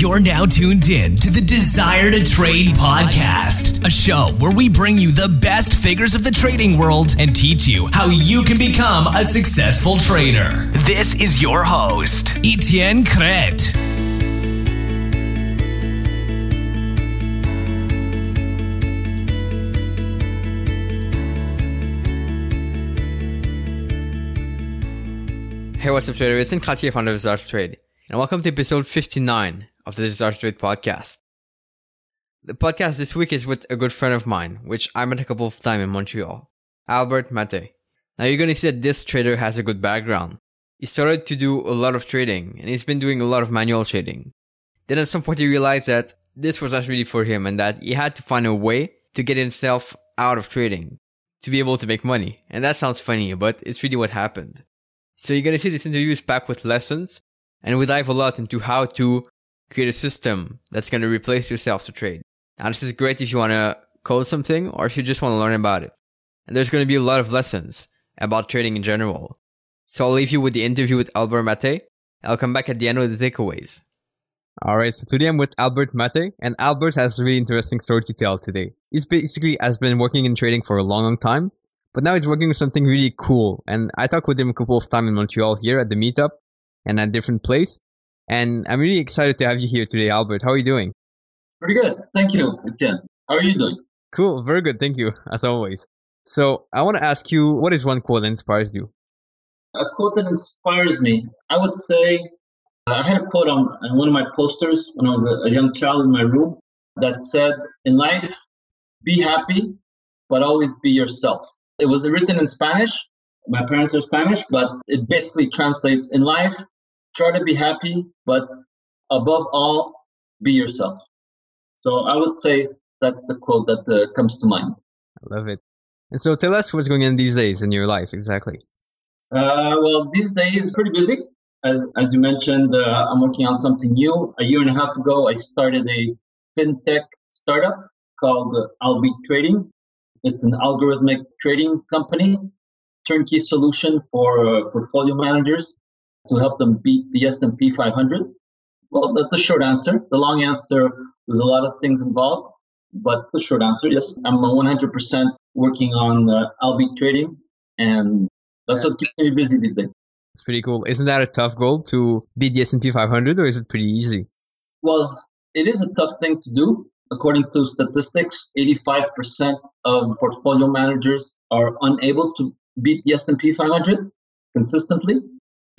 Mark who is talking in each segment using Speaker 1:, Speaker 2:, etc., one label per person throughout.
Speaker 1: You're now tuned in to the Desire to Trade podcast, a show where we bring you the best figures of the trading world and teach you how you can become a successful trader. This is your host, Etienne Crete.
Speaker 2: Hey, what's up, trader? It's Etienne Crete, founder of Desire to Trade, and welcome to episode 59 of the Desire Trade podcast. The podcast this week is with a good friend of mine, which I met a couple of times in Montreal, Albert Mate. Now, you're going to see that this trader has a good background. He started to do a lot of trading, and he's been doing a lot of manual trading. Then at some point, he realized that this was not really for him, and that he had to find a way to get himself out of trading to be able to make money. And that sounds funny, but it's really what happened. So you're to see this interview is packed with lessons and we dive a lot into how to create a system that's going to replace yourself to trade. Now this is great if you want to code something or if you just want to learn about it. And there's going to be a lot of lessons about trading in general. So I'll leave you with the interview with Albert Mate. I'll come back at the end with the takeaways. All right, so today I'm with Albert Mate, and Albert has a really interesting story to tell today. He's basically has been working in trading for a long, long time, but now he's working with something really cool. And I talked with him a couple of times in Montreal here at the meetup and at different place. And I'm really excited to have you here today, Albert. How are you doing?
Speaker 3: Pretty good. Thank you, Etienne. How are you doing?
Speaker 2: Cool. Very good. Thank you, as always. So I want to ask you, what is one quote that inspires you?
Speaker 3: A quote that inspires me, I would say, uh, I had a quote on, on one of my posters when I was a, a young child in my room that said, In life, be happy, but always be yourself. It was written in Spanish. My parents are Spanish, but it basically translates in life, try to be happy, but above all, be yourself. So I would say that's the quote that uh, comes to mind.
Speaker 2: I love it. And so tell us what's going on these days in your life exactly.
Speaker 3: Uh, well, these days, pretty busy. As, as you mentioned, uh, I'm working on something new. A year and a half ago, I started a fintech startup called Albi Trading. It's an algorithmic trading company, turnkey solution for uh, portfolio managers to help them beat the S&P 500. Well, that's a short answer. The long answer, there's a lot of things involved, but the short answer, yes, I'm 100% working on uh, Albi Trading, and that's what keeps me busy these days.
Speaker 2: It's pretty cool. Isn't that a tough goal to beat the S&P 500, or is it pretty easy?
Speaker 3: Well, it is a tough thing to do. According to statistics, 85% of portfolio managers are unable to beat the S&P 500 consistently,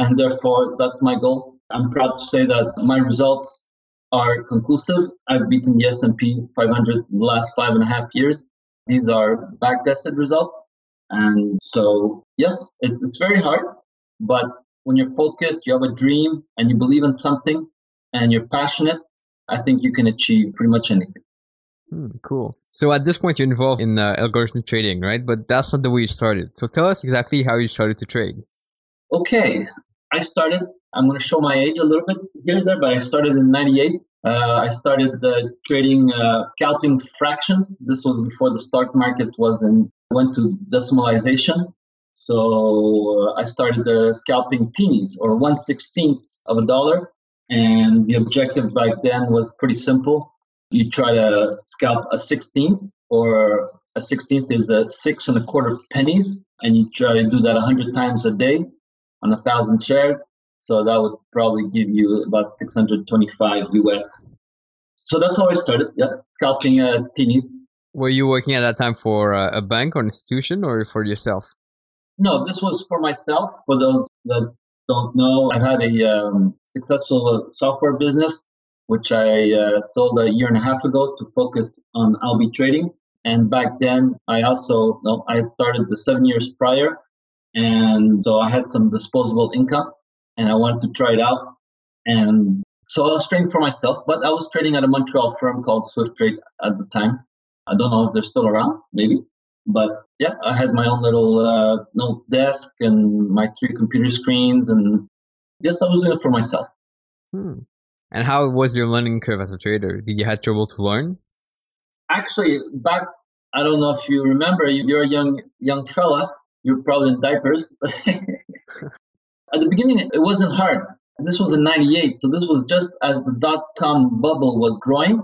Speaker 3: and therefore that's my goal. I'm proud to say that my results are conclusive. I've beaten the S&P 500 the last five and a half years. These are back-tested results, and so yes, it, it's very hard, but when you're focused, you have a dream, and you believe in something, and you're passionate, I think you can achieve pretty much anything.
Speaker 2: Hmm, cool. So at this point, you're involved in uh, algorithmic trading, right? But that's not the way you started. So tell us exactly how you started to trade.
Speaker 3: Okay, I started. I'm going to show my age a little bit here and there, but I started in '98. Uh, I started uh, trading uh, scalping fractions. This was before the stock market was in went to decimalization. So uh, I started uh, scalping teenies or one sixteenth of a dollar, and the objective back then was pretty simple. You try to scalp a sixteenth, or a sixteenth is a six and a quarter pennies, and you try to do that a hundred times a day on a thousand shares. So that would probably give you about 625 US. So that's how I started. Yeah, scalping uh, teenies.
Speaker 2: Were you working at that time for uh, a bank or institution or for yourself?
Speaker 3: No, this was for myself. For those that don't know, I've had a um, successful software business, which I uh, sold a year and a half ago to focus on Albi trading. And back then, I also, no, I had started the seven years prior. And so I had some disposable income and I wanted to try it out. And so I was trading for myself, but I was trading at a Montreal firm called Swift Trade at the time. I don't know if they're still around, maybe. But yeah, I had my own little uh, little desk and my three computer screens, and yes, I was doing it for myself.
Speaker 2: Hmm. And how was your learning curve as a trader? Did you have trouble to learn?
Speaker 3: Actually, back I don't know if you remember, you're a young young fella. You're probably in diapers. At the beginning, it wasn't hard. This was in 98. So this was just as the dot com bubble was growing.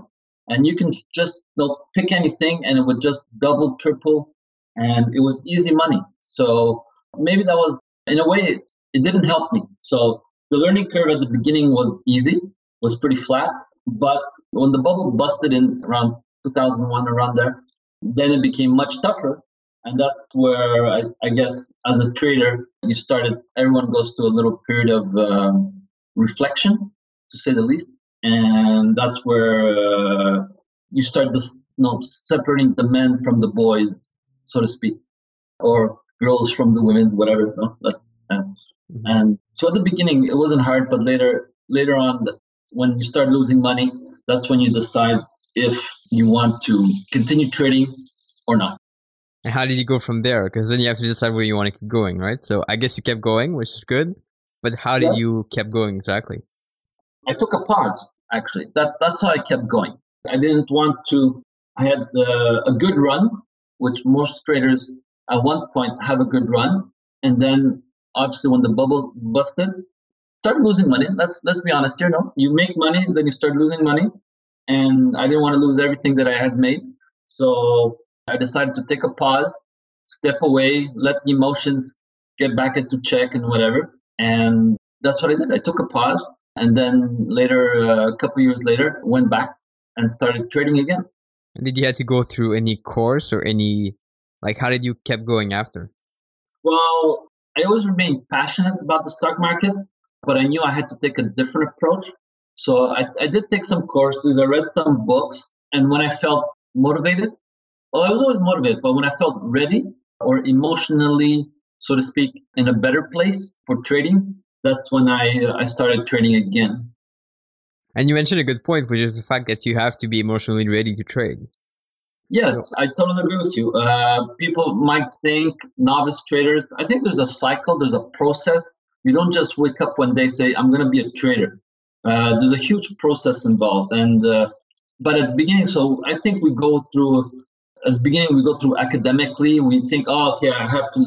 Speaker 3: And you can just you know, pick anything and it would just double, triple. And it was easy money. So maybe that was, in a way, it, it didn't help me. So the learning curve at the beginning was easy, was pretty flat. But when the bubble busted in around 2001, around there, then it became much tougher. And that's where I, I guess as a trader, you started, everyone goes to a little period of um, reflection, to say the least. And that's where uh, you start this, you know, separating the men from the boys, so to speak, or girls from the women, whatever. Know? That's, uh, mm-hmm. And so at the beginning, it wasn't hard, but later, later on, when you start losing money, that's when you decide if you want to continue trading or not.
Speaker 2: And how did you go from there? Because then you have to decide where you want to keep going, right? So I guess you kept going, which is good. But how did yeah. you keep going exactly?
Speaker 3: I took a pause. Actually, that that's how I kept going. I didn't want to. I had uh, a good run, which most traders at one point have a good run, and then obviously when the bubble busted, start losing money. Let's let's be honest here. No, you make money, then you start losing money, and I didn't want to lose everything that I had made. So I decided to take a pause, step away, let the emotions get back into check and whatever. And that's what I did. I took a pause and then later, uh, a couple years later, went back and started trading again.
Speaker 2: And did you have to go through any course or any, like, how did you keep going after?
Speaker 3: Well, I always remained passionate about the stock market, but I knew I had to take a different approach. So I, I did take some courses, I read some books, and when I felt motivated, well, I was always motivated, but when I felt ready or emotionally, so to speak, in a better place for trading, that's when I I started trading again.
Speaker 2: And you mentioned a good point, which is the fact that you have to be emotionally ready to trade.
Speaker 3: Yes, so. I totally agree with you. Uh, people might think novice traders. I think there's a cycle, there's a process. You don't just wake up one day and say I'm going to be a trader. Uh, there's a huge process involved, and uh, but at the beginning, so I think we go through at the beginning we go through academically we think oh okay i have to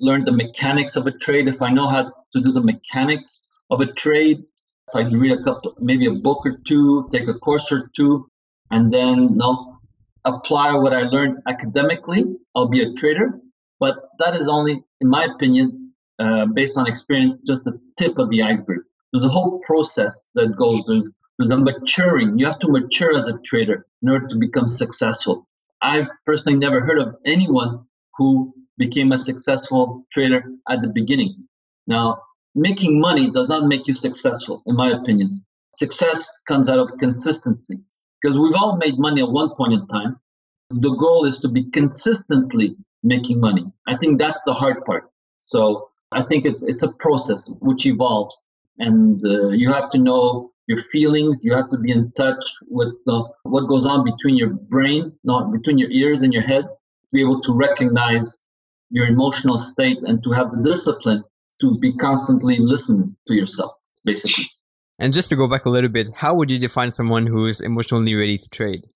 Speaker 3: learn the mechanics of a trade. If i know how to do the mechanics of a trade if i can read a couple maybe a book or two take a course or two and then you know, apply what i learned academically i'll be a trader. But that is only in my opinion uh, based on experience just the tip of the iceberg. There's a whole process that goes there's, there's a maturing. You have to mature as a trader in order to become successful I've personally never heard of anyone who became a successful trader at the beginning. Now, making money does not make you successful, in my opinion. Success comes out of consistency because we've all made money at one point in time. The goal is to be consistently making money. I think that's the hard part. So I think it's it's a process which evolves, and uh, you have to know your feelings. You have to be in touch with what goes on between your brain, not between your ears and your head, to be able to recognize your emotional state and to have the discipline to be constantly listening to yourself, basically.
Speaker 2: And just to go back a little bit, how would you define someone who is emotionally ready to trade?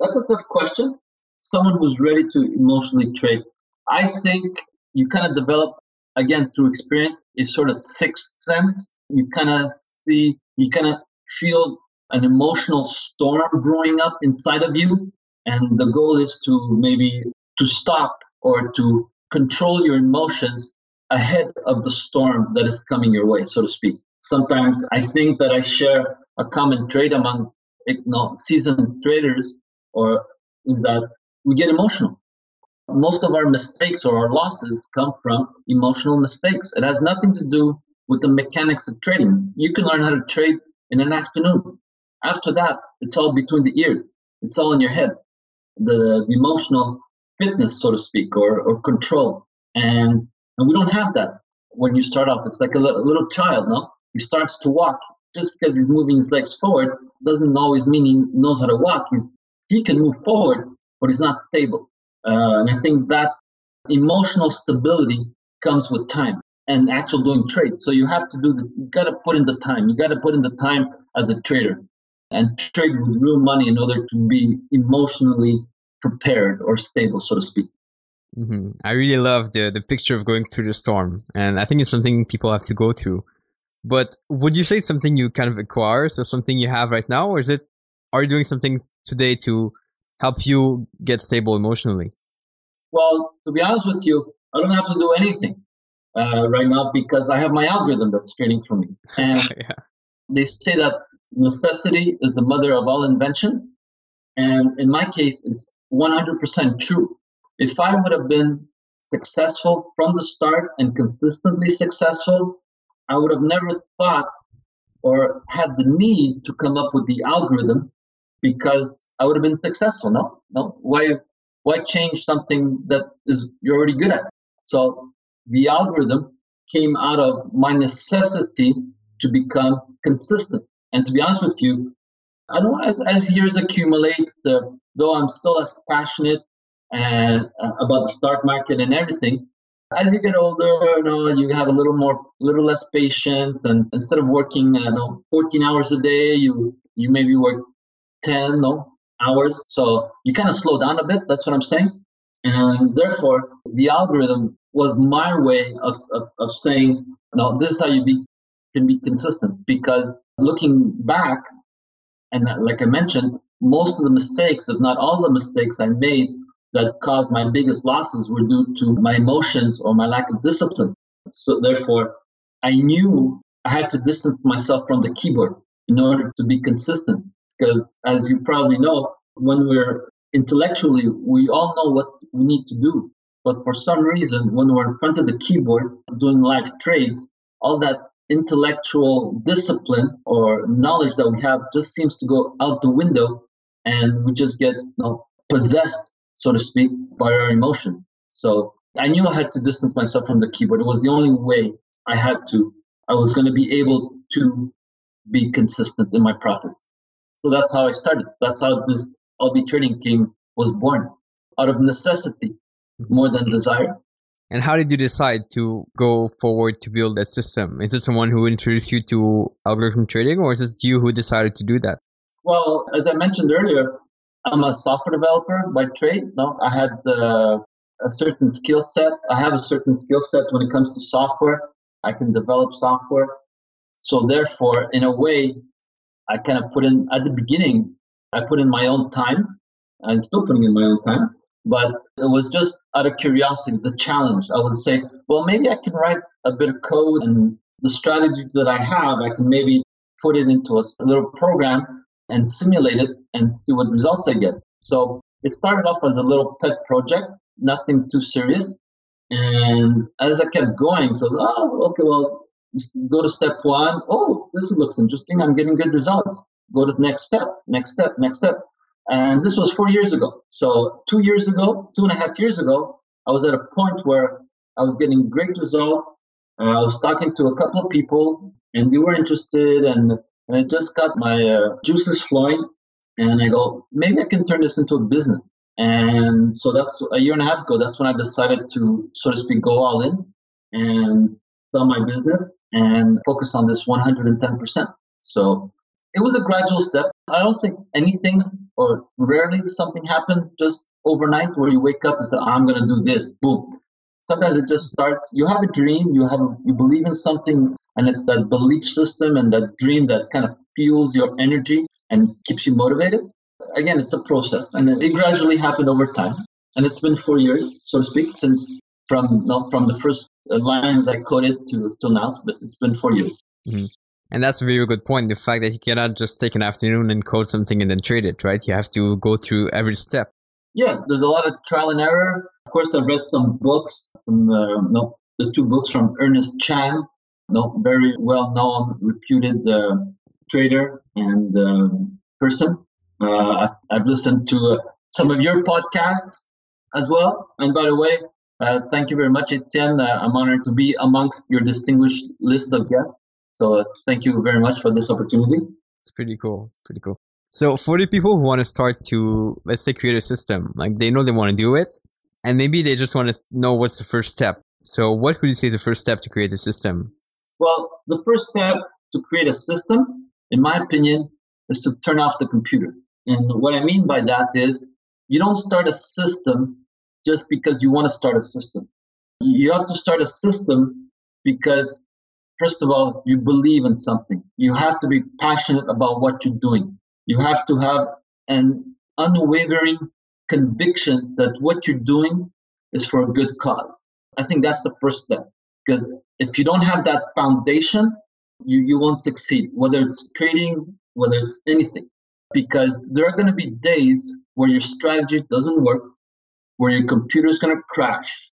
Speaker 3: That's a tough question. Someone who's ready to emotionally trade. I think you kind of develop, again, through experience, a sort of sixth sense. You kind of see you kind of feel an emotional storm growing up inside of you and the goal is to maybe to stop or to control your emotions ahead of the storm that is coming your way so to speak sometimes i think that i share a common trait among you know, seasoned traders or is that we get emotional most of our mistakes or our losses come from emotional mistakes it has nothing to do with the mechanics of trading. You can learn how to trade in an afternoon. After that, it's all between the ears. It's all in your head. The, the emotional fitness, so to speak, or, or control. And, and we don't have that when you start off. It's like a little, little child, no? He starts to walk. Just because he's moving his legs forward doesn't always mean he knows how to walk. He's, he can move forward, but he's not stable. Uh, and I think that emotional stability comes with time and actual doing trades. So you have to do the, you got to put in the time. You got to put in the time as a trader and trade with real money in order to be emotionally prepared or stable, so to speak.
Speaker 2: Mm-hmm. I really love the the picture of going through the storm, and I think it's something people have to go through. But would you say it's something you kind of acquire, so something you have right now, or is it are you doing something today to help you get stable emotionally?
Speaker 3: Well, to be honest with you, I don't have to do anything uh, right now because I have my algorithm that's trading for me. And yeah. they say that necessity is the mother of all inventions. And in my case, it's 100% true. If I would have been successful from the start and consistently successful, I would have never thought or had the need to come up with the algorithm because I would have been successful. No, no. Why, why change something that is you're already good at? So the algorithm came out of my necessity to become consistent. And to be honest with you, I don't as, as years accumulate, uh, though I'm still as passionate and uh, about the stock market and everything. As you get older, you know, you have a little more, little less patience, and instead of working, you know, 14 hours a day, you you maybe work 10 no, hours. So you kind of slow down a bit. That's what I'm saying. And therefore, the algorithm was my way of, of, of saying, no, this is how you be, can be consistent. Because looking back, and like I mentioned, most of the mistakes, if not all the mistakes I made that caused my biggest losses were due to my emotions or my lack of discipline. So therefore, I knew I had to distance myself from the keyboard in order to be consistent. Because as you probably know, when we're intellectually, we all know what we need to do. But for some reason, when we're in front of the keyboard doing live trades, all that intellectual discipline or knowledge that we have just seems to go out the window and we just get you know, possessed, so to speak, by our emotions. So I knew I had to distance myself from the keyboard. It was the only way I had to. I was going to be able to be consistent in my profits. So that's how I started. That's how this Albi trading team was born out of necessity more than desire.
Speaker 2: And how did you decide to go forward to build that system? Is it someone who introduced you to algorithm trading or is it you who decided to do that?
Speaker 3: Well, as I mentioned earlier, I'm a software developer by trade. No, I had uh, a certain skill set. I have a certain skill set when it comes to software. I can develop software. So therefore, in a way, I kind of put in at the beginning, I put in my own time. I'm still putting in my own time, but it was just out of curiosity, the challenge. I would say, well, maybe I can write a bit of code and the strategy that I have, I can maybe put it into a little program and simulate it and see what results I get. So it started off as a little pet project, nothing too serious. And as I kept going, so, oh, okay, well, go to step one. Oh, this looks interesting. I'm getting good results. Go to the next step, next step, next step. And this was four years ago. So two years ago, two and a half years ago, I was at a point where I was getting great results. Uh, I was talking to a couple of people and they were interested and, and I just got my uh, juices flowing. And I go, maybe I can turn this into a business. And so that's a year and a half ago. That's when I decided to, so to speak, go all in and sell my business and focus on this 110%. So it was a gradual step. I don't think anything or rarely something happens just overnight where you wake up and say, I'm going to do this. Boom. Sometimes it just starts. You have a dream, you have, you believe in something, and it's that belief system and that dream that kind of fuels your energy and keeps you motivated. Again, it's a process, and it gradually happened over time. And it's been four years, so to speak, since from not from the first lines I coded to till now. But it's been four years.
Speaker 2: Mm-hmm. And that's a very good point. The fact that you cannot just take an afternoon and code something and then trade it, right? You have to go through every step.
Speaker 3: Yeah, there's a lot of trial and error. Of course, I've read some books, some uh, no, the two books from Ernest Chan, no, very well known, reputed uh, trader and uh, person. Uh, I've listened to uh, some of your podcasts as well. And by the way, uh, thank you very much, Etienne. Uh, I'm honored to be amongst your distinguished list of guests. So uh, thank you very much for this opportunity.
Speaker 2: It's pretty cool. Pretty cool. So for the people who want to start to, let's say, create a system, like they know they want to do it, and maybe they just want to know what's the first step. So what would you say is the first step to create a system?
Speaker 3: Well, the first step to create a system, in my opinion, is to turn off the computer. And what I mean by that is you don't start a system just because you want to start a system. You have to start a system because first of all, you believe in something. You have to be passionate about what you're doing. You have to have an unwavering conviction that what you're doing is for a good cause. I think that's the first step. Because if you don't have that foundation, you, you won't succeed, whether it's trading, whether it's anything. Because there are going to be days where your strategy doesn't work, where your computer is going to crash,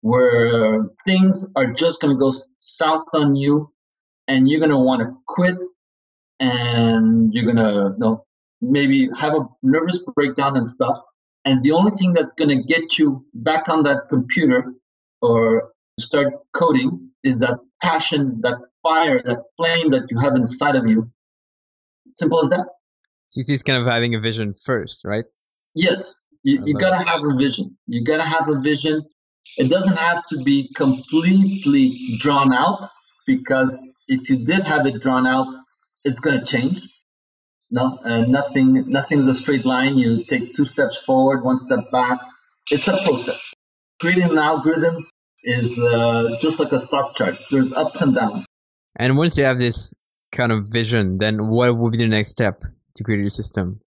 Speaker 3: where things are just going to go south on you, and you're going to want to quit, and you're going to you know, maybe have a nervous breakdown and stuff. And the only thing that's going to get you back on that computer or start coding is that passion, that fire, that flame that you have inside of you. Simple as that.
Speaker 2: CC is kind of having a vision first, right?
Speaker 3: Yes. You, you gotta have a vision. You gotta have a vision. It doesn't have to be completely drawn out because if you did have it drawn out, it's gonna change. No, uh, nothing. Nothing's a straight line. You take two steps forward, one step back. It's a process. Creating an algorithm is uh, just like a stock chart. There's ups and downs.
Speaker 2: And once you have this kind of vision, then what would be the next step to create your system?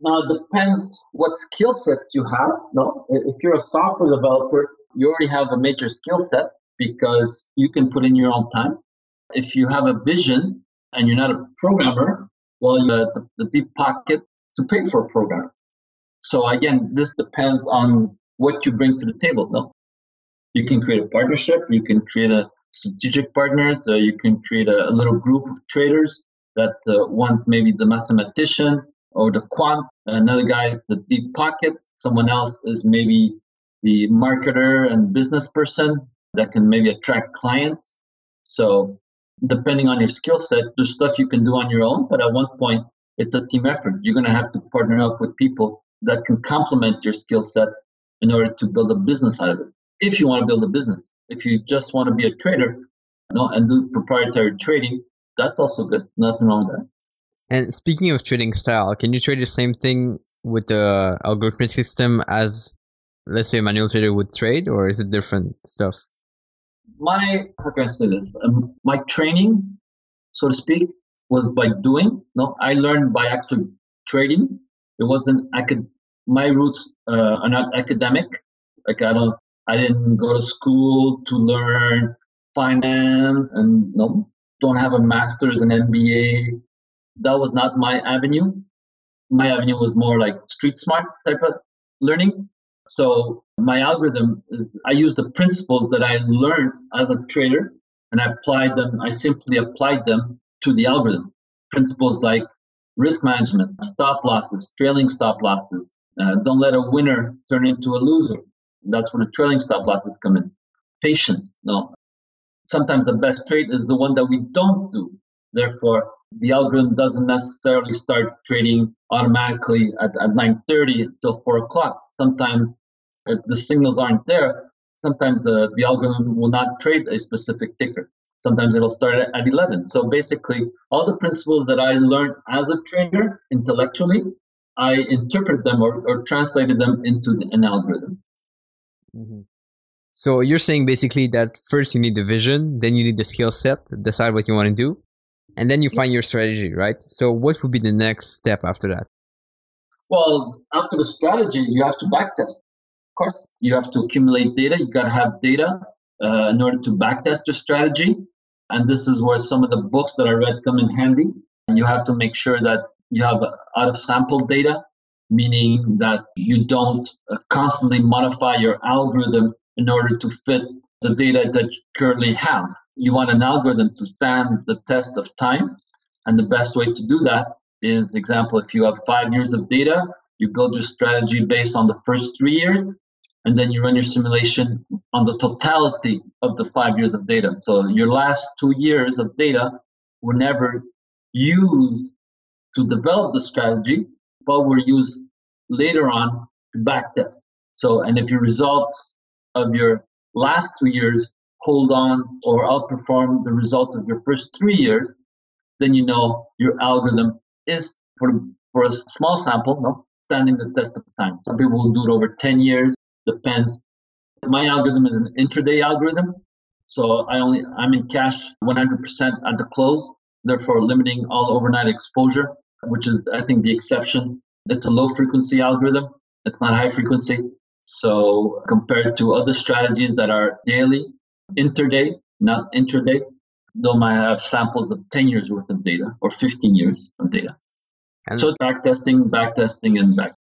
Speaker 3: Now it depends what skill sets you have. No, if you're a software developer, you already have a major skill set because you can put in your own time. If you have a vision and you're not a programmer, well, you have the, the deep pocket to pay for a programmer. So again, this depends on what you bring to the table. No, you can create a partnership. You can create a strategic partners. Uh, you can create a, a, little group of traders that uh, maybe the mathematician or the quant, another guy is the deep pockets, someone else is maybe the marketer and business person that can maybe attract clients. So depending on your skill set, there's stuff you can do on your own, but at one point it's a team effort. You're going to have to partner up with people that can complement your skill set in order to build a business out of it. If you want to build a business, if you just want to be a trader you know, and do proprietary trading, that's also good. Nothing wrong with that.
Speaker 2: And speaking of trading style, can you trade the same thing with the algorithmic system as, let's say, a manual trader would trade, or is it different stuff?
Speaker 3: My, how can I say this? Um, my training, so to speak, was by doing. No, I learned by actually trading. It wasn't acad- my roots uh, are not academic. Like I don't I didn't go to school to learn finance and no, don't have a master's and MBA. That was not my avenue. My avenue was more like street smart type of learning. So my algorithm is I use the principles that I learned as a trader and I applied them. I simply applied them to the algorithm. Principles like risk management, stop losses, trailing stop losses. Uh, don't let a winner turn into a loser. That's where the trailing stop losses come in. Patience. No. Sometimes the best trade is the one that we don't do. Therefore, the algorithm doesn't necessarily start trading automatically at, at 9.30 until 4 o'clock. Sometimes if the signals aren't there, sometimes the, the algorithm will not trade a specific ticker. Sometimes it'll start at, at 11. So basically, all the principles that I learned as a trader intellectually, I interpret them or, or translated them into an algorithm.
Speaker 2: Mm-hmm. So you're saying basically that first you need the vision, then you need the skill set, decide what you want to do, and then you find your strategy, right? So what would be the next step after that?
Speaker 3: Well, after the strategy, you have to backtest. Of course, you have to accumulate data. You got to have data uh, in order to backtest your strategy. And this is where some of the books that I read come in handy. You have to make sure that you have out of sample data meaning that you don't uh, constantly modify your algorithm in order to fit the data that you currently have. You want an algorithm to stand the test of time. And the best way to do that is, example, if you have five years of data, you build your strategy based on the first three years, and then you run your simulation on the totality of the five years of data. So your last two years of data were never used to develop the strategy, but were used later on to backtest. So, and if your results of your last two years hold on or outperform the results of your first three years, then you know your algorithm is for for a small sample, no, standing the test of time. Some people will do it over 10 years, depends. My algorithm is an intraday algorithm. So I only I'm in cash 100% at the close, therefore limiting all overnight exposure, which is I think the exception. It's a low frequency algorithm. It's not high frequency. So compared to other strategies that are daily, interday, not intraday, though might have samples of 10 years worth of data or 15 years of data. And so back testing, back testing, and back.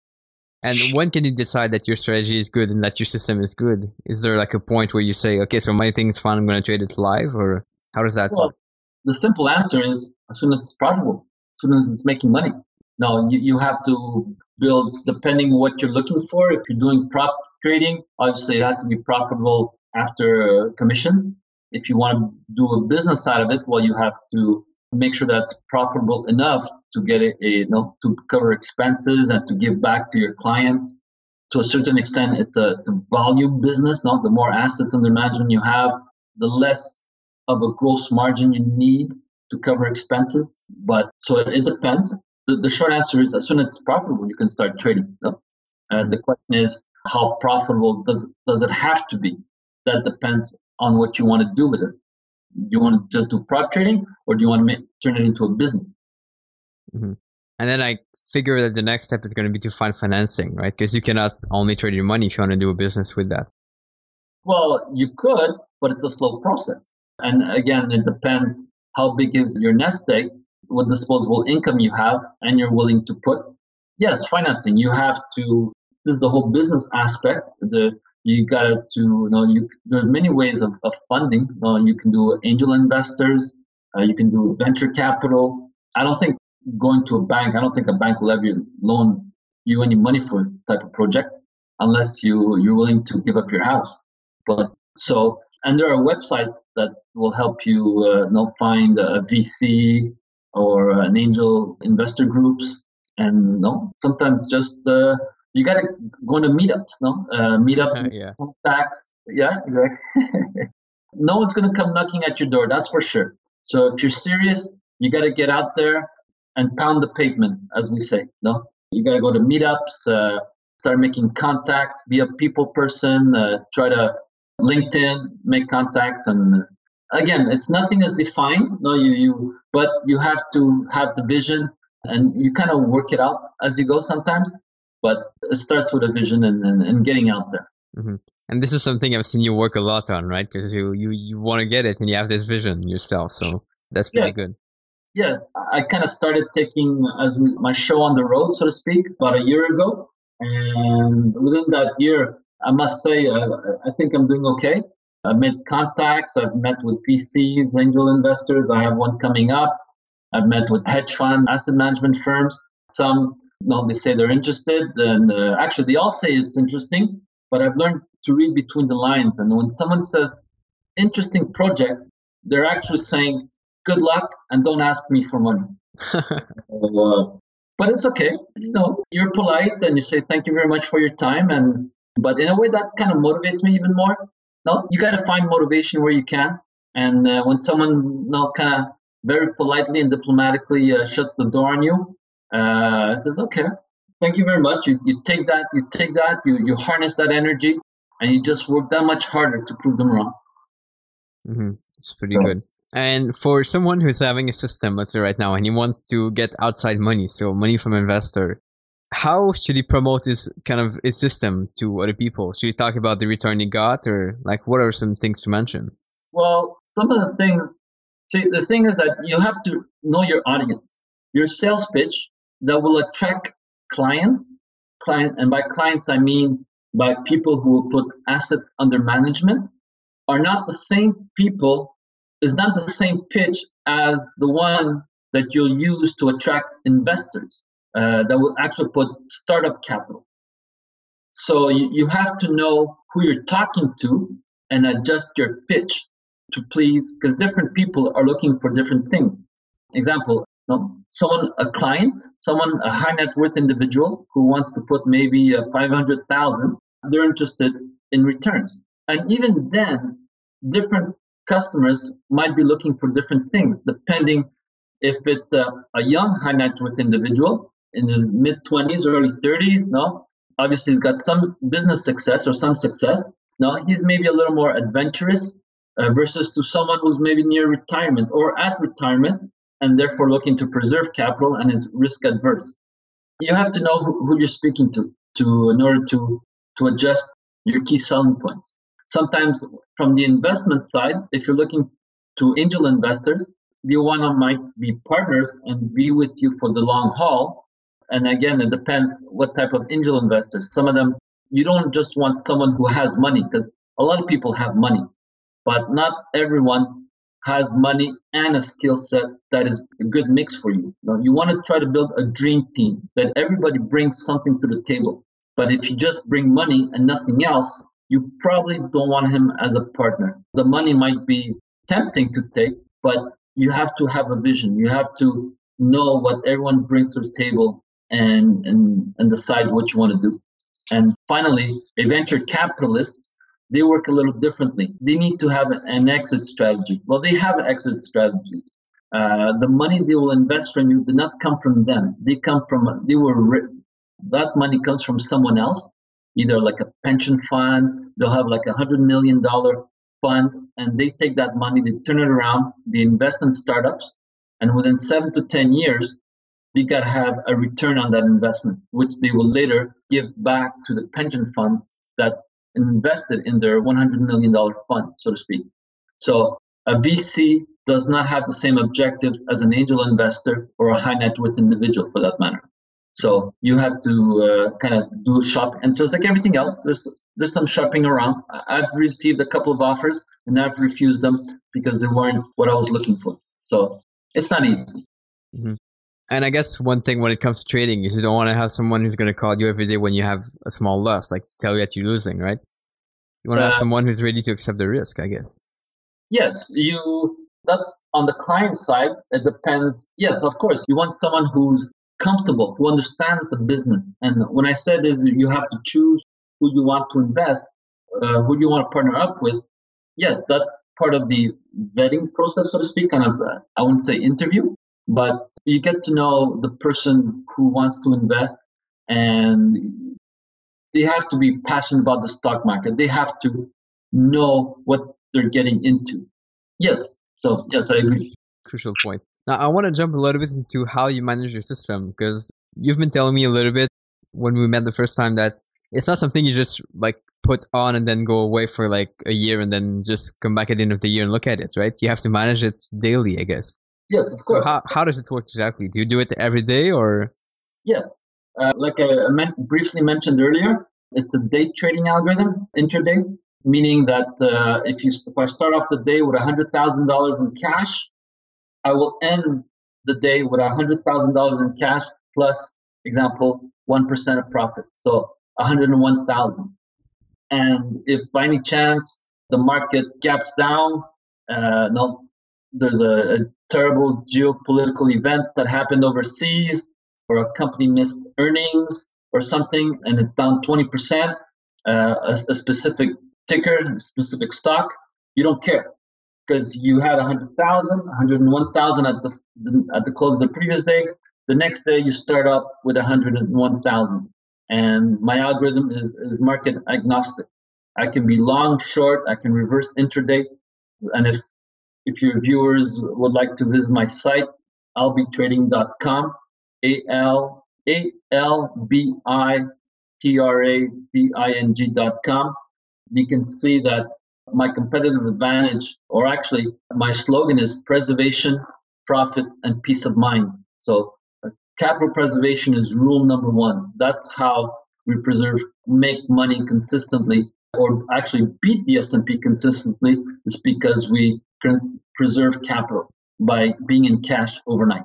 Speaker 2: And when can you decide that your strategy is good and that your system is good? Is there like a point where you say, okay, so my thing is fine, I'm going to trade it live, or how does that well, work?
Speaker 3: The simple answer is as soon as it's profitable, as soon as it's making money. Now, you, you have to build depending what you're looking for. If you're doing prop trading, obviously it has to be profitable after uh, commissions. If you want to do a business side of it, well, you have to make sure that's profitable enough to get a, you know, to cover expenses and to give back to your clients. To a certain extent, it's a, it's a volume business. No, the more assets under management you have, the less of a gross margin you need to cover expenses. But so it, it depends. The, the, short answer is as soon as it's profitable, you can start trading. No? And the question is, how profitable does does it have to be? That depends on what you want to do with it. Do you want to just do prop trading, or do you want to make, turn it into a business?
Speaker 2: Mm-hmm. And then I figure that the next step is going to be to find financing, right? Because you cannot only trade your money if you want to do a business with that.
Speaker 3: Well, you could, but it's a slow process. And again, it depends how big is your nest egg, what disposable income you have, and you're willing to put. Yes, financing. You have to. This is the whole business aspect. The you got to you know you there are many ways of, of funding. Uh, you can do angel investors. Uh, you can do venture capital. I don't think going to a bank. I don't think a bank will ever loan you any money for type of project unless you you're willing to give up your house. But so and there are websites that will help you, uh, you know, find a VC or an angel investor groups. And you no, know, sometimes just uh, you gotta go to meetups, no? Uh, meetup yeah. contacts. Yeah, exactly. no one's gonna come knocking at your door, that's for sure. So if you're serious, you gotta get out there and pound the pavement, as we say. No, you gotta go to meetups, uh, start making contacts, be a people person, uh, try to LinkedIn, make contacts, and again, it's nothing is defined. No, you you, but you have to have the vision, and you kind of work it out as you go sometimes but it starts with a vision and, and, and getting out there.
Speaker 2: Mm-hmm. And this is something I've seen you work a lot on, right? Because you, you, you want to get it and you have this vision yourself. So that's pretty yes. good.
Speaker 3: Yes. I kind of started taking as my show on the road, so to speak, about a year ago. And within that year, I must say, uh, I think I'm doing okay. I've made contacts. I've met with VCs, angel investors. I have one coming up. I've met with hedge fund, asset management firms. Some no, they say they're interested, and uh, actually they all say it's interesting. But I've learned to read between the lines, and when someone says interesting project, they're actually saying good luck and don't ask me for money. uh, but it's okay. You know, you're polite and you say thank you very much for your time, and but in a way that kind of motivates me even more. No, you got to find motivation where you can, and uh, when someone you know, kind of very politely and diplomatically uh, shuts the door on you, uh, says, okay, thank you very much. You, you take that, you take that, you, you harness that energy, and you just work that much harder to prove them wrong.
Speaker 2: Mm-hmm. It's pretty so. good. And for someone who's having a system, let's say right now, and he wants to get outside money, so money from investor, how should he promote this kind of his system to other people? Should he talk about the return he got, or like what are some things to mention?
Speaker 3: Well, some of the things. See, the thing is that you have to know your audience. Your sales pitch that will attract clients. Client, and by clients, I mean by people who will put assets under management, are not the same people, is not the same pitch as the one that you'll use to attract investors uh, that will actually put startup capital. So you, you have to know who you're talking to and adjust your pitch to please, because different people are looking for different things. Example, no, someone, a client, someone, a high net worth individual who wants to put maybe a 500,000, they're interested in returns. And even then, different customers might be looking for different things depending if it's a, a young high net worth individual in the mid 20s, early 30s, no, obviously he's got some business success or some success. No, he's maybe a little more adventurous uh, versus to someone who's maybe near retirement or at retirement and therefore looking to preserve capital and is risk adverse. You have to know who, you're speaking to, to in order to to adjust your key selling points. Sometimes from the investment side, if you're looking to angel investors, you want to might be partners and be with you for the long haul. And again, it depends what type of angel investors. Some of them, you don't just want someone who has money because a lot of people have money, but not everyone has money and a skill set that is a good mix for you. You want to try to build a dream team that everybody brings something to the table. But if you just bring money and nothing else, you probably don't want him as a partner. The money might be tempting to take, but you have to have a vision. You have to know what everyone brings to the table and, and, and decide what you want to do. And finally, a venture capitalist they work a little differently. They need to have an exit strategy. Well, they have an exit strategy. Uh, the money they will invest from you did not come from them. They come from they were that money comes from someone else, either like a pension fund. They'll have like a hundred million dollar fund, and they take that money, they turn it around, they invest in startups, and within seven to ten years, they got to have a return on that investment, which they will later give back to the pension funds that invested in their $100 million fund, so to speak. So a VC does not have the same objectives as an angel investor or a high net worth individual for that matter. So you have to uh, kind of do shop, and just like everything else, there's there's some shopping around. I've received a couple of offers and I've refused them because they weren't what I was looking for. So it's not easy.
Speaker 2: Mm-hmm. And I guess one thing when it comes to trading is you don't want to have someone who's going to call you every day when you have a small loss, like to tell you that you're losing, right? You want to uh, have someone who's ready to accept the risk, I guess.
Speaker 3: Yes, you. That's on the client side. It depends. Yes, of course, you want someone who's comfortable, who understands the business. And when I said is you have to choose who you want to invest, uh, who you want to partner up with. Yes, that's part of the vetting process, so to speak. Kind of, uh, I wouldn't say interview, but you get to know the person who wants to invest and they have to be passionate about the stock market. They have to know what they're getting into. Yes. So, yes, I agree.
Speaker 2: Crucial point. Now, I want to jump a little bit into how you manage your system because you've been telling me a little bit when we met the first time that it's not something you just like put on and then go away for like a year and then just come back at the end of the year and look at it, right? You have to manage it daily, I guess.
Speaker 3: Yes, of course.
Speaker 2: So how, how does it work exactly? Do you do it every day or?
Speaker 3: Yes. Uh, like I men- briefly mentioned earlier, it's a day trading algorithm, intraday, meaning that uh, if you if I start off the day with hundred thousand dollars in cash, I will end the day with hundred thousand dollars in cash plus, example, one percent of profit, so one hundred and one thousand. And if by any chance the market gaps down, uh, no, there's a, a terrible geopolitical event that happened overseas or a company missed earnings or something and it's down 20%, uh, a, a, specific ticker, a specific stock, you don't care because you had 100,000, 101,000 at the, at the close of the previous day. The next day you start up with 101,000. And my algorithm is, is market agnostic. I can be long, short, I can reverse intraday. And if if your viewers would like to visit my site, albitrading.com, A L A L B I T R A D I N G.com, you can see that my competitive advantage, or actually my slogan is preservation, profits, and peace of mind. So uh, capital preservation is rule number one. That's how we preserve, make money consistently, or actually beat the S&P consistently. Is because we preserve capital by being in cash overnight.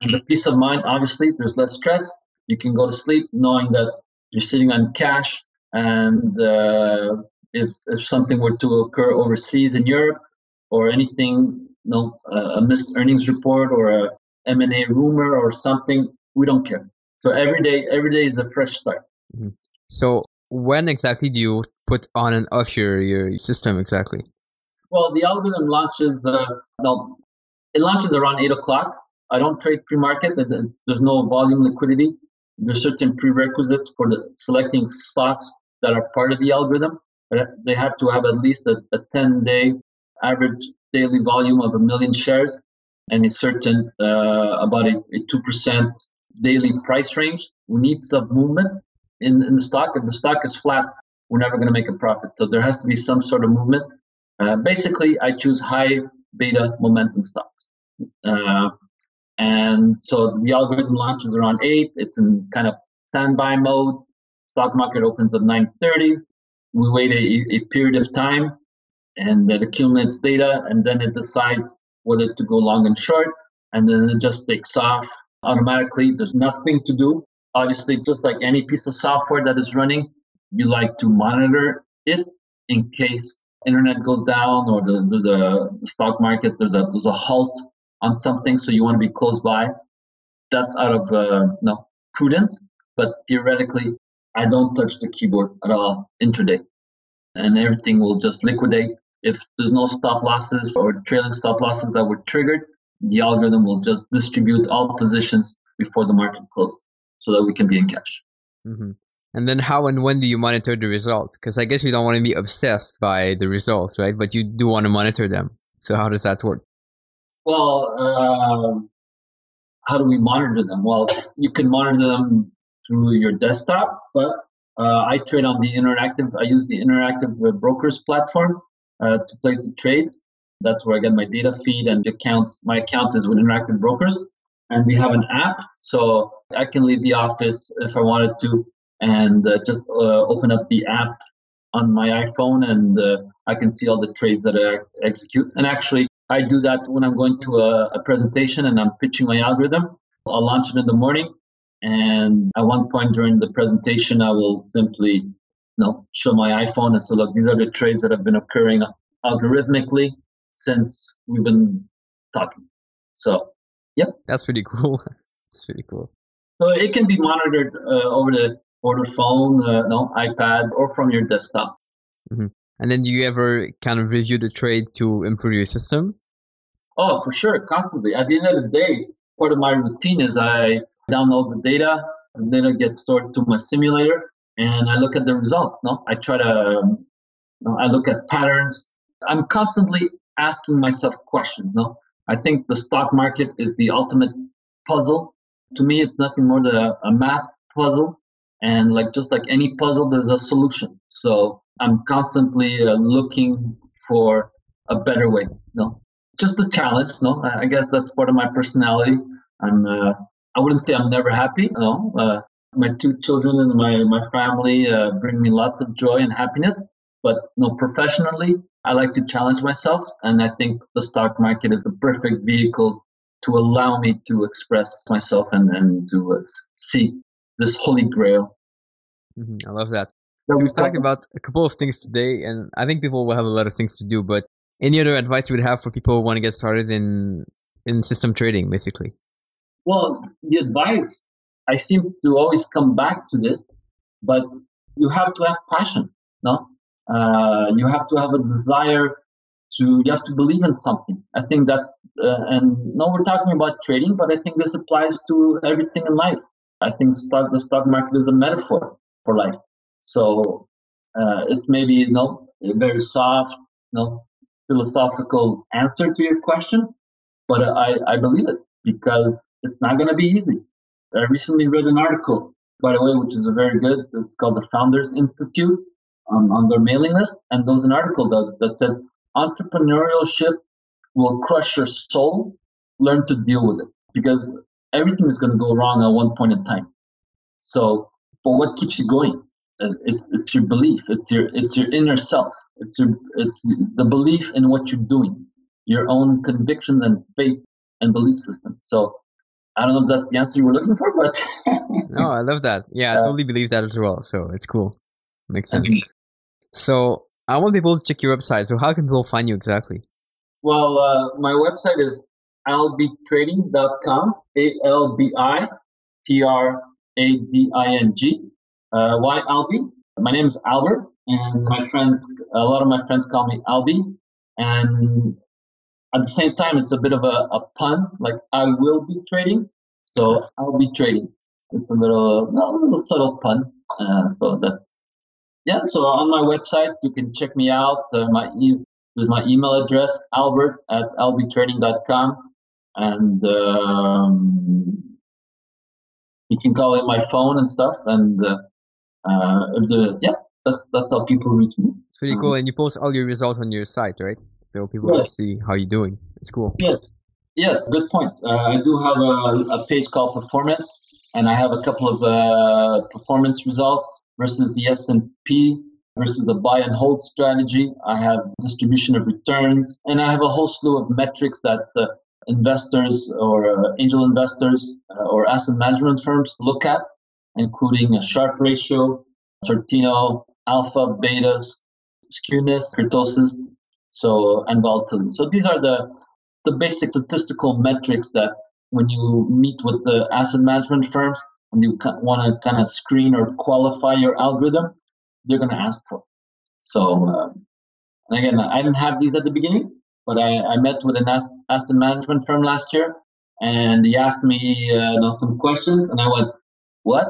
Speaker 3: And the peace of mind, obviously, there's less stress. You can go to sleep knowing that you're sitting on cash. And uh, if, if something were to occur overseas in Europe or anything, you know, a missed earnings report or a M&A rumor or something, we don't care. So every day, every day is a fresh start.
Speaker 2: Mm-hmm. So when exactly do you put on and off your, your system exactly?
Speaker 3: Well, the algorithm launches. Uh, no, it launches around eight o'clock. I don't trade pre-market. There's no volume liquidity. There's certain prerequisites for the selecting stocks that are part of the algorithm. They have to have at least a, a 10-day average daily volume of a million shares and a certain uh, about a, a 2% daily price range. We need some movement in, in the stock. If the stock is flat, we're never going to make a profit. So there has to be some sort of movement. Uh, basically, I choose high beta momentum stocks. Uh, and so the algorithm launches around 8. It's in kind of standby mode. Stock market opens at 9.30. We wait a, a period of time and it accumulates data and then it decides whether to go long and short. And then it just takes off automatically. There's nothing to do. Obviously, just like any piece of software that is running, you like to monitor it in case internet goes down or the, the, the stock market, there's a, there's a halt on something. So you want to be close by. That's out of uh, no prudence. But theoretically, I don't touch the keyboard at all intraday. And everything will just liquidate. If there's no stop losses or trailing stop losses that were triggered, the algorithm will just distribute all positions before the market closes so that we can be in cash.
Speaker 2: Mm-hmm. And then how and when do you monitor the results? Because I guess you don't want to be obsessed by the results, right? But you do want to monitor them. So how does that work?
Speaker 3: Well, uh, how do we monitor them? Well, you can monitor them through your desktop, but uh, I trade on the interactive. I use the interactive brokers platform uh, to place the trades. That's where I get my data feed and the accounts. My account is with Interactive Brokers, and we have an app, so I can leave the office if I wanted to, and uh, just uh, open up the app on my iPhone, and uh, I can see all the trades that I execute. And actually, I do that when I'm going to a, a presentation and I'm pitching my algorithm. I'll launch it in the morning, and at one point during the presentation, I will simply you know, show my iPhone and say, look, these are the trades that have been occurring algorithmically since we've been talking. So, yeah.
Speaker 2: That's pretty cool. That's pretty cool.
Speaker 3: So it can be monitored uh, over the over the phone, uh, no iPad, or from your desktop.
Speaker 2: Mm-hmm. And then, do you ever kind of review the trade to improve your system?
Speaker 3: Oh, for sure, constantly. At the end of the day, part of my routine is I download the data, the data gets stored to my simulator, and I look at the results. No, I try to, um, I look at patterns. I'm constantly asking myself questions. No, I think the stock market is the ultimate puzzle. To me, it's nothing more than a math puzzle, and like just like any puzzle, there's a solution. So I'm constantly uh, looking for a better way. No, just a challenge. No, I guess that's part of my personality. I'm. Uh, I wouldn't say I'm never happy. No, uh, my two children and my my family uh, bring me lots of joy and happiness. But no, professionally, I like to challenge myself, and I think the stock market is the perfect vehicle to allow me to express myself and, and to uh, see this holy grail.
Speaker 2: Mm-hmm. I love that. So we've talked about a couple of things today, and I think people will have a lot of things to do. But any other advice you would have for people who want to get started in in system trading, basically?
Speaker 3: Well, the advice I seem to always come back to this, but you have to have passion. No, uh, you have to have a desire to. You have to believe in something. I think that's uh, and no, we're talking about trading, but I think this applies to everything in life. I think stock the stock market is a metaphor for life. So uh, it's maybe you know a very soft, you know, philosophical answer to your question, but I, I believe it because it's not going to be easy. I recently read an article, by the way, which is a very good. It's called the Founders Institute on, on their mailing list, and there was an article that, that said entrepreneurship will crush your soul. Learn to deal with it because everything is going to go wrong at one point in time. So, but what keeps you going? Uh, it's it's your belief. It's your it's your inner self. It's your it's the belief in what you're doing, your own convictions and faith and belief system. So I don't know if that's the answer you were looking for, but
Speaker 2: no, I love that. Yeah, I totally believe that as well. So it's cool. Makes sense. Okay. So I want people to check your website. So how can people find you exactly?
Speaker 3: Well, uh, my website is albitrading.com. A L B I T R A D I N G. Uh, why Albi? My name is Albert, and my friends, a lot of my friends call me Albi. And at the same time, it's a bit of a, a pun, like I will be trading. So I'll be trading. It's a little, a little subtle pun. Uh, so that's, yeah. So on my website, you can check me out. Uh, my e- There's my email address, albert at albitrading.com. And um, you can call it my phone and stuff. And uh, uh, the, yeah, that's that's how people reach me.
Speaker 2: It's pretty cool. Um, and you post all your results on your site, right? So people yes. can see how you're doing. It's cool.
Speaker 3: Yes. Yes, good point. Uh, I do have a, a, page called Performance, and I have a couple of uh, performance results versus the S&P versus the buy and hold strategy. I have distribution of returns, and I have a whole slew of metrics that uh, investors or uh, angel investors uh, or asset management firms look at, including a Sharpe ratio, Sortino, alpha, betas, skewness, kurtosis, so and volatility. So these are the the basic statistical metrics that when you meet with the asset management firms and you want to kind of screen or qualify your algorithm, they're going to ask for. So, um, again, I didn't have these at the beginning, but I, I met with an asset management firm last year, and he asked me uh, some questions, and I went, "What?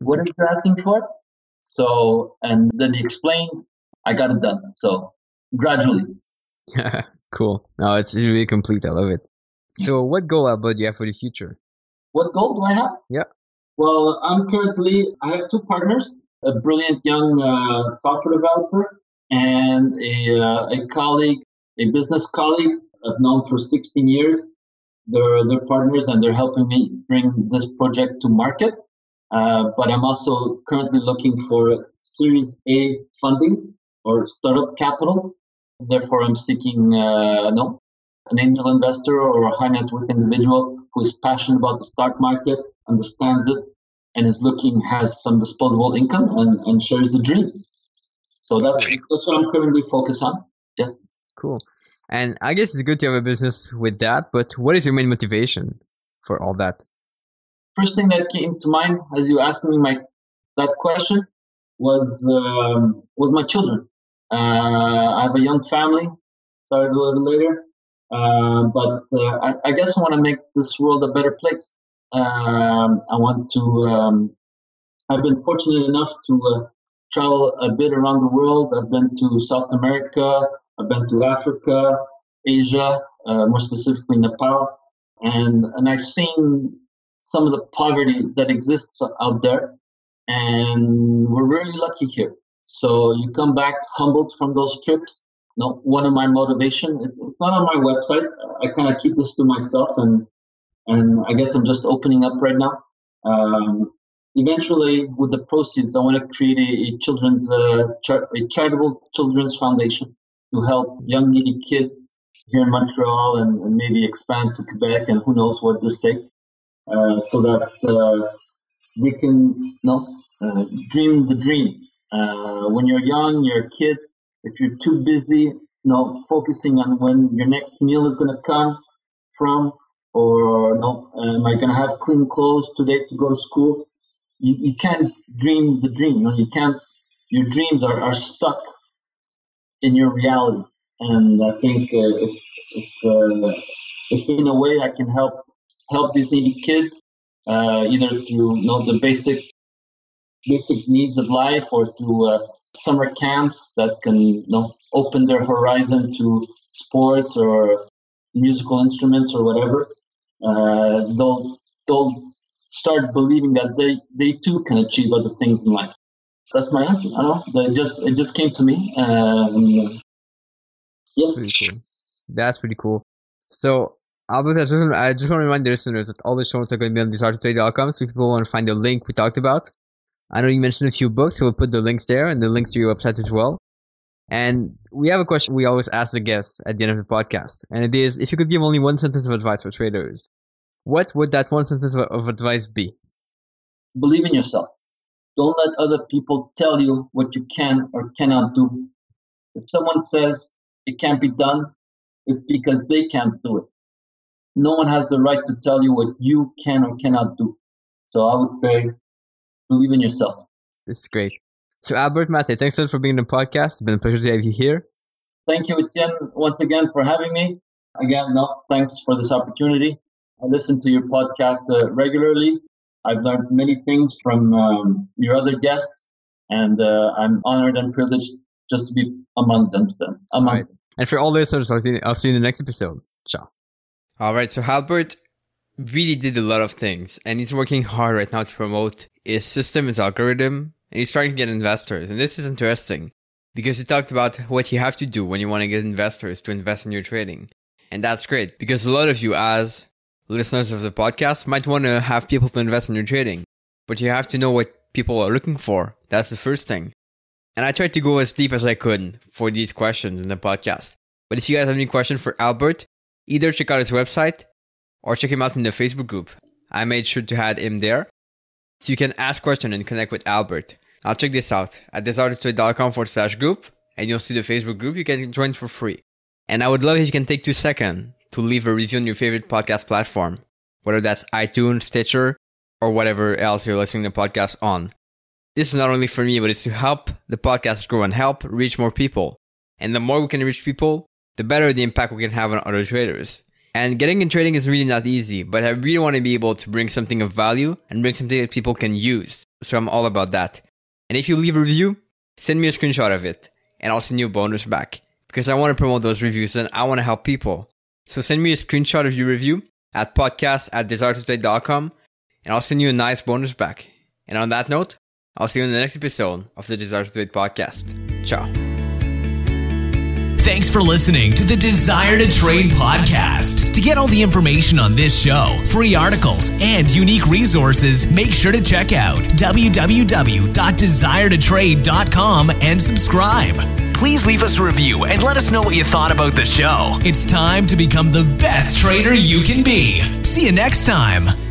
Speaker 3: What are you asking for?" So, and then he explained. I got it done. So, gradually.
Speaker 2: Yeah, cool. No, it's really complete. I love it. So, what goal, Albert, do you have for the future?
Speaker 3: What goal do I have?
Speaker 2: Yeah.
Speaker 3: Well, I'm currently, I have two partners, a brilliant young uh, software developer and a, uh, a colleague, a business colleague I've known for 16 years. They're, they're partners and they're helping me bring this project to market. Uh, but I'm also currently looking for Series A funding or startup capital. Therefore, I'm seeking uh, no, an angel investor or a high net worth individual who is passionate about the stock market, understands it, and is looking has some disposable income and, and shares the dream. So that's that's what I'm currently focused on. Yes.
Speaker 2: Cool. And I guess it's good to have a business with that, but what is your main motivation for all that?
Speaker 3: First thing that came to mind as you asked me my that question was um, was my children. Uh, I have a young family, started a little later, uh, but uh, I, I, guess I want to make this world a better place. Um, I want to. Um, I've been fortunate enough to uh, travel a bit around the world. I've been to South America. I've been to Africa, Asia, uh, more specifically Nepal, and and I've seen some of the poverty that exists out there, and we're really lucky here. So you come back humbled from those trips. No, one of my motivation. It's not on my website. I kind of keep this to myself and and I guess I'm just opening up right now. Um, eventually, with the proceeds, I want to create a, a children's uh, char- a charitable children's foundation to help young needy kids here in Montreal and, and maybe expand to Quebec and who knows what this takes, uh, so that uh, they can know, uh, dream the dream. Uh, when you're young, you're a kid. If you're too busy, you know, focusing on when your next meal is going to come from, or no, am I going to have clean clothes today to go to school? You, you can't dream the dream. You, know, you can't. Your dreams are, are stuck in your reality, and I think uh, if if, uh, if in a way I can help help these needy kids, uh, either through you know the basic basic needs of life or through uh, summer camps that can you know open their horizon to sports or musical instruments or whatever uh, they'll they'll start believing that they they too can achieve other things in life. That's my answer. I don't know. It just it just came to me. Um, yes.
Speaker 2: Pretty cool. That's pretty cool. So Albert, I just, I just want to remind the listeners that all the show notes are going to be on desiretotrade.com. So if people want to find the link we talked about, I know you mentioned a few books, so we'll put the links there and the links to your website as well. And we have a question we always ask the guests at the end of the podcast. And it is, if you could give only one sentence of advice for traders, what would that one sentence of advice be?
Speaker 3: Believe in yourself. Don't let other people tell you what you can or cannot do. If someone says it can't be done, it's because they can't do it. No one has the right to tell you what you can or cannot do. So I would say, believe in yourself.
Speaker 2: This is great. So Albert Mate, thanks a lot for being on the podcast. It's been a pleasure to have you here.
Speaker 3: Thank you, Etienne, once again for having me. Again, no, thanks for this opportunity. I listen to your podcast uh, regularly. I've learned many things from um, your other guests, and uh, I'm honored and privileged just to be among them. So, among
Speaker 2: right.
Speaker 3: them.
Speaker 2: And for all listeners, I'll see, I'll see you in the next episode. Ciao. All right. So Albert really did a lot of things and he's working hard right now to promote his system, his algorithm, and he's trying to get investors. And this is interesting because he talked about what you have to do when you want to get investors to invest in your trading. And that's great because a lot of you as listeners of the podcast might want to have people to invest in your trading, but you have to know what people are looking for. That's the first thing. And I tried to go as deep as I could for these questions in the podcast. But if you guys have any questions for Albert, either check out his website or check him out in the Facebook group. I made sure to add him there. So you can ask questions and connect with Albert. Now check this out at desiretotrade.com forward slash group and you'll see the Facebook group. You can join for free. And I would love if you can take two seconds to leave a review on your favorite podcast platform, whether that's iTunes, Stitcher, or whatever else you're listening to podcasts on. This is not only for me, but it's to help the podcast grow and help reach more people. And the more we can reach people, the better the impact we can have on other traders. And getting in trading is really not easy, but I really want to be able to bring something of value and bring something that people can use. So I'm all about that. And if you leave a review, send me a screenshot of it and I'll send you a bonus back because I want to promote those reviews and I want to help people. So send me a screenshot of your review at podcast at desiretotrade.com and I'll send you a nice bonus back. And on that note, I'll see you in the next episode of the Desire to Trade podcast. Ciao.
Speaker 1: Thanks for listening to the Desire to Trade podcast. To get all the information on this show, free articles, and unique resources, make sure to check out www.desiretotrade.com and subscribe. Please leave us a review and let us know what you thought about the show. It's time to become the best trader you can be. See you next time.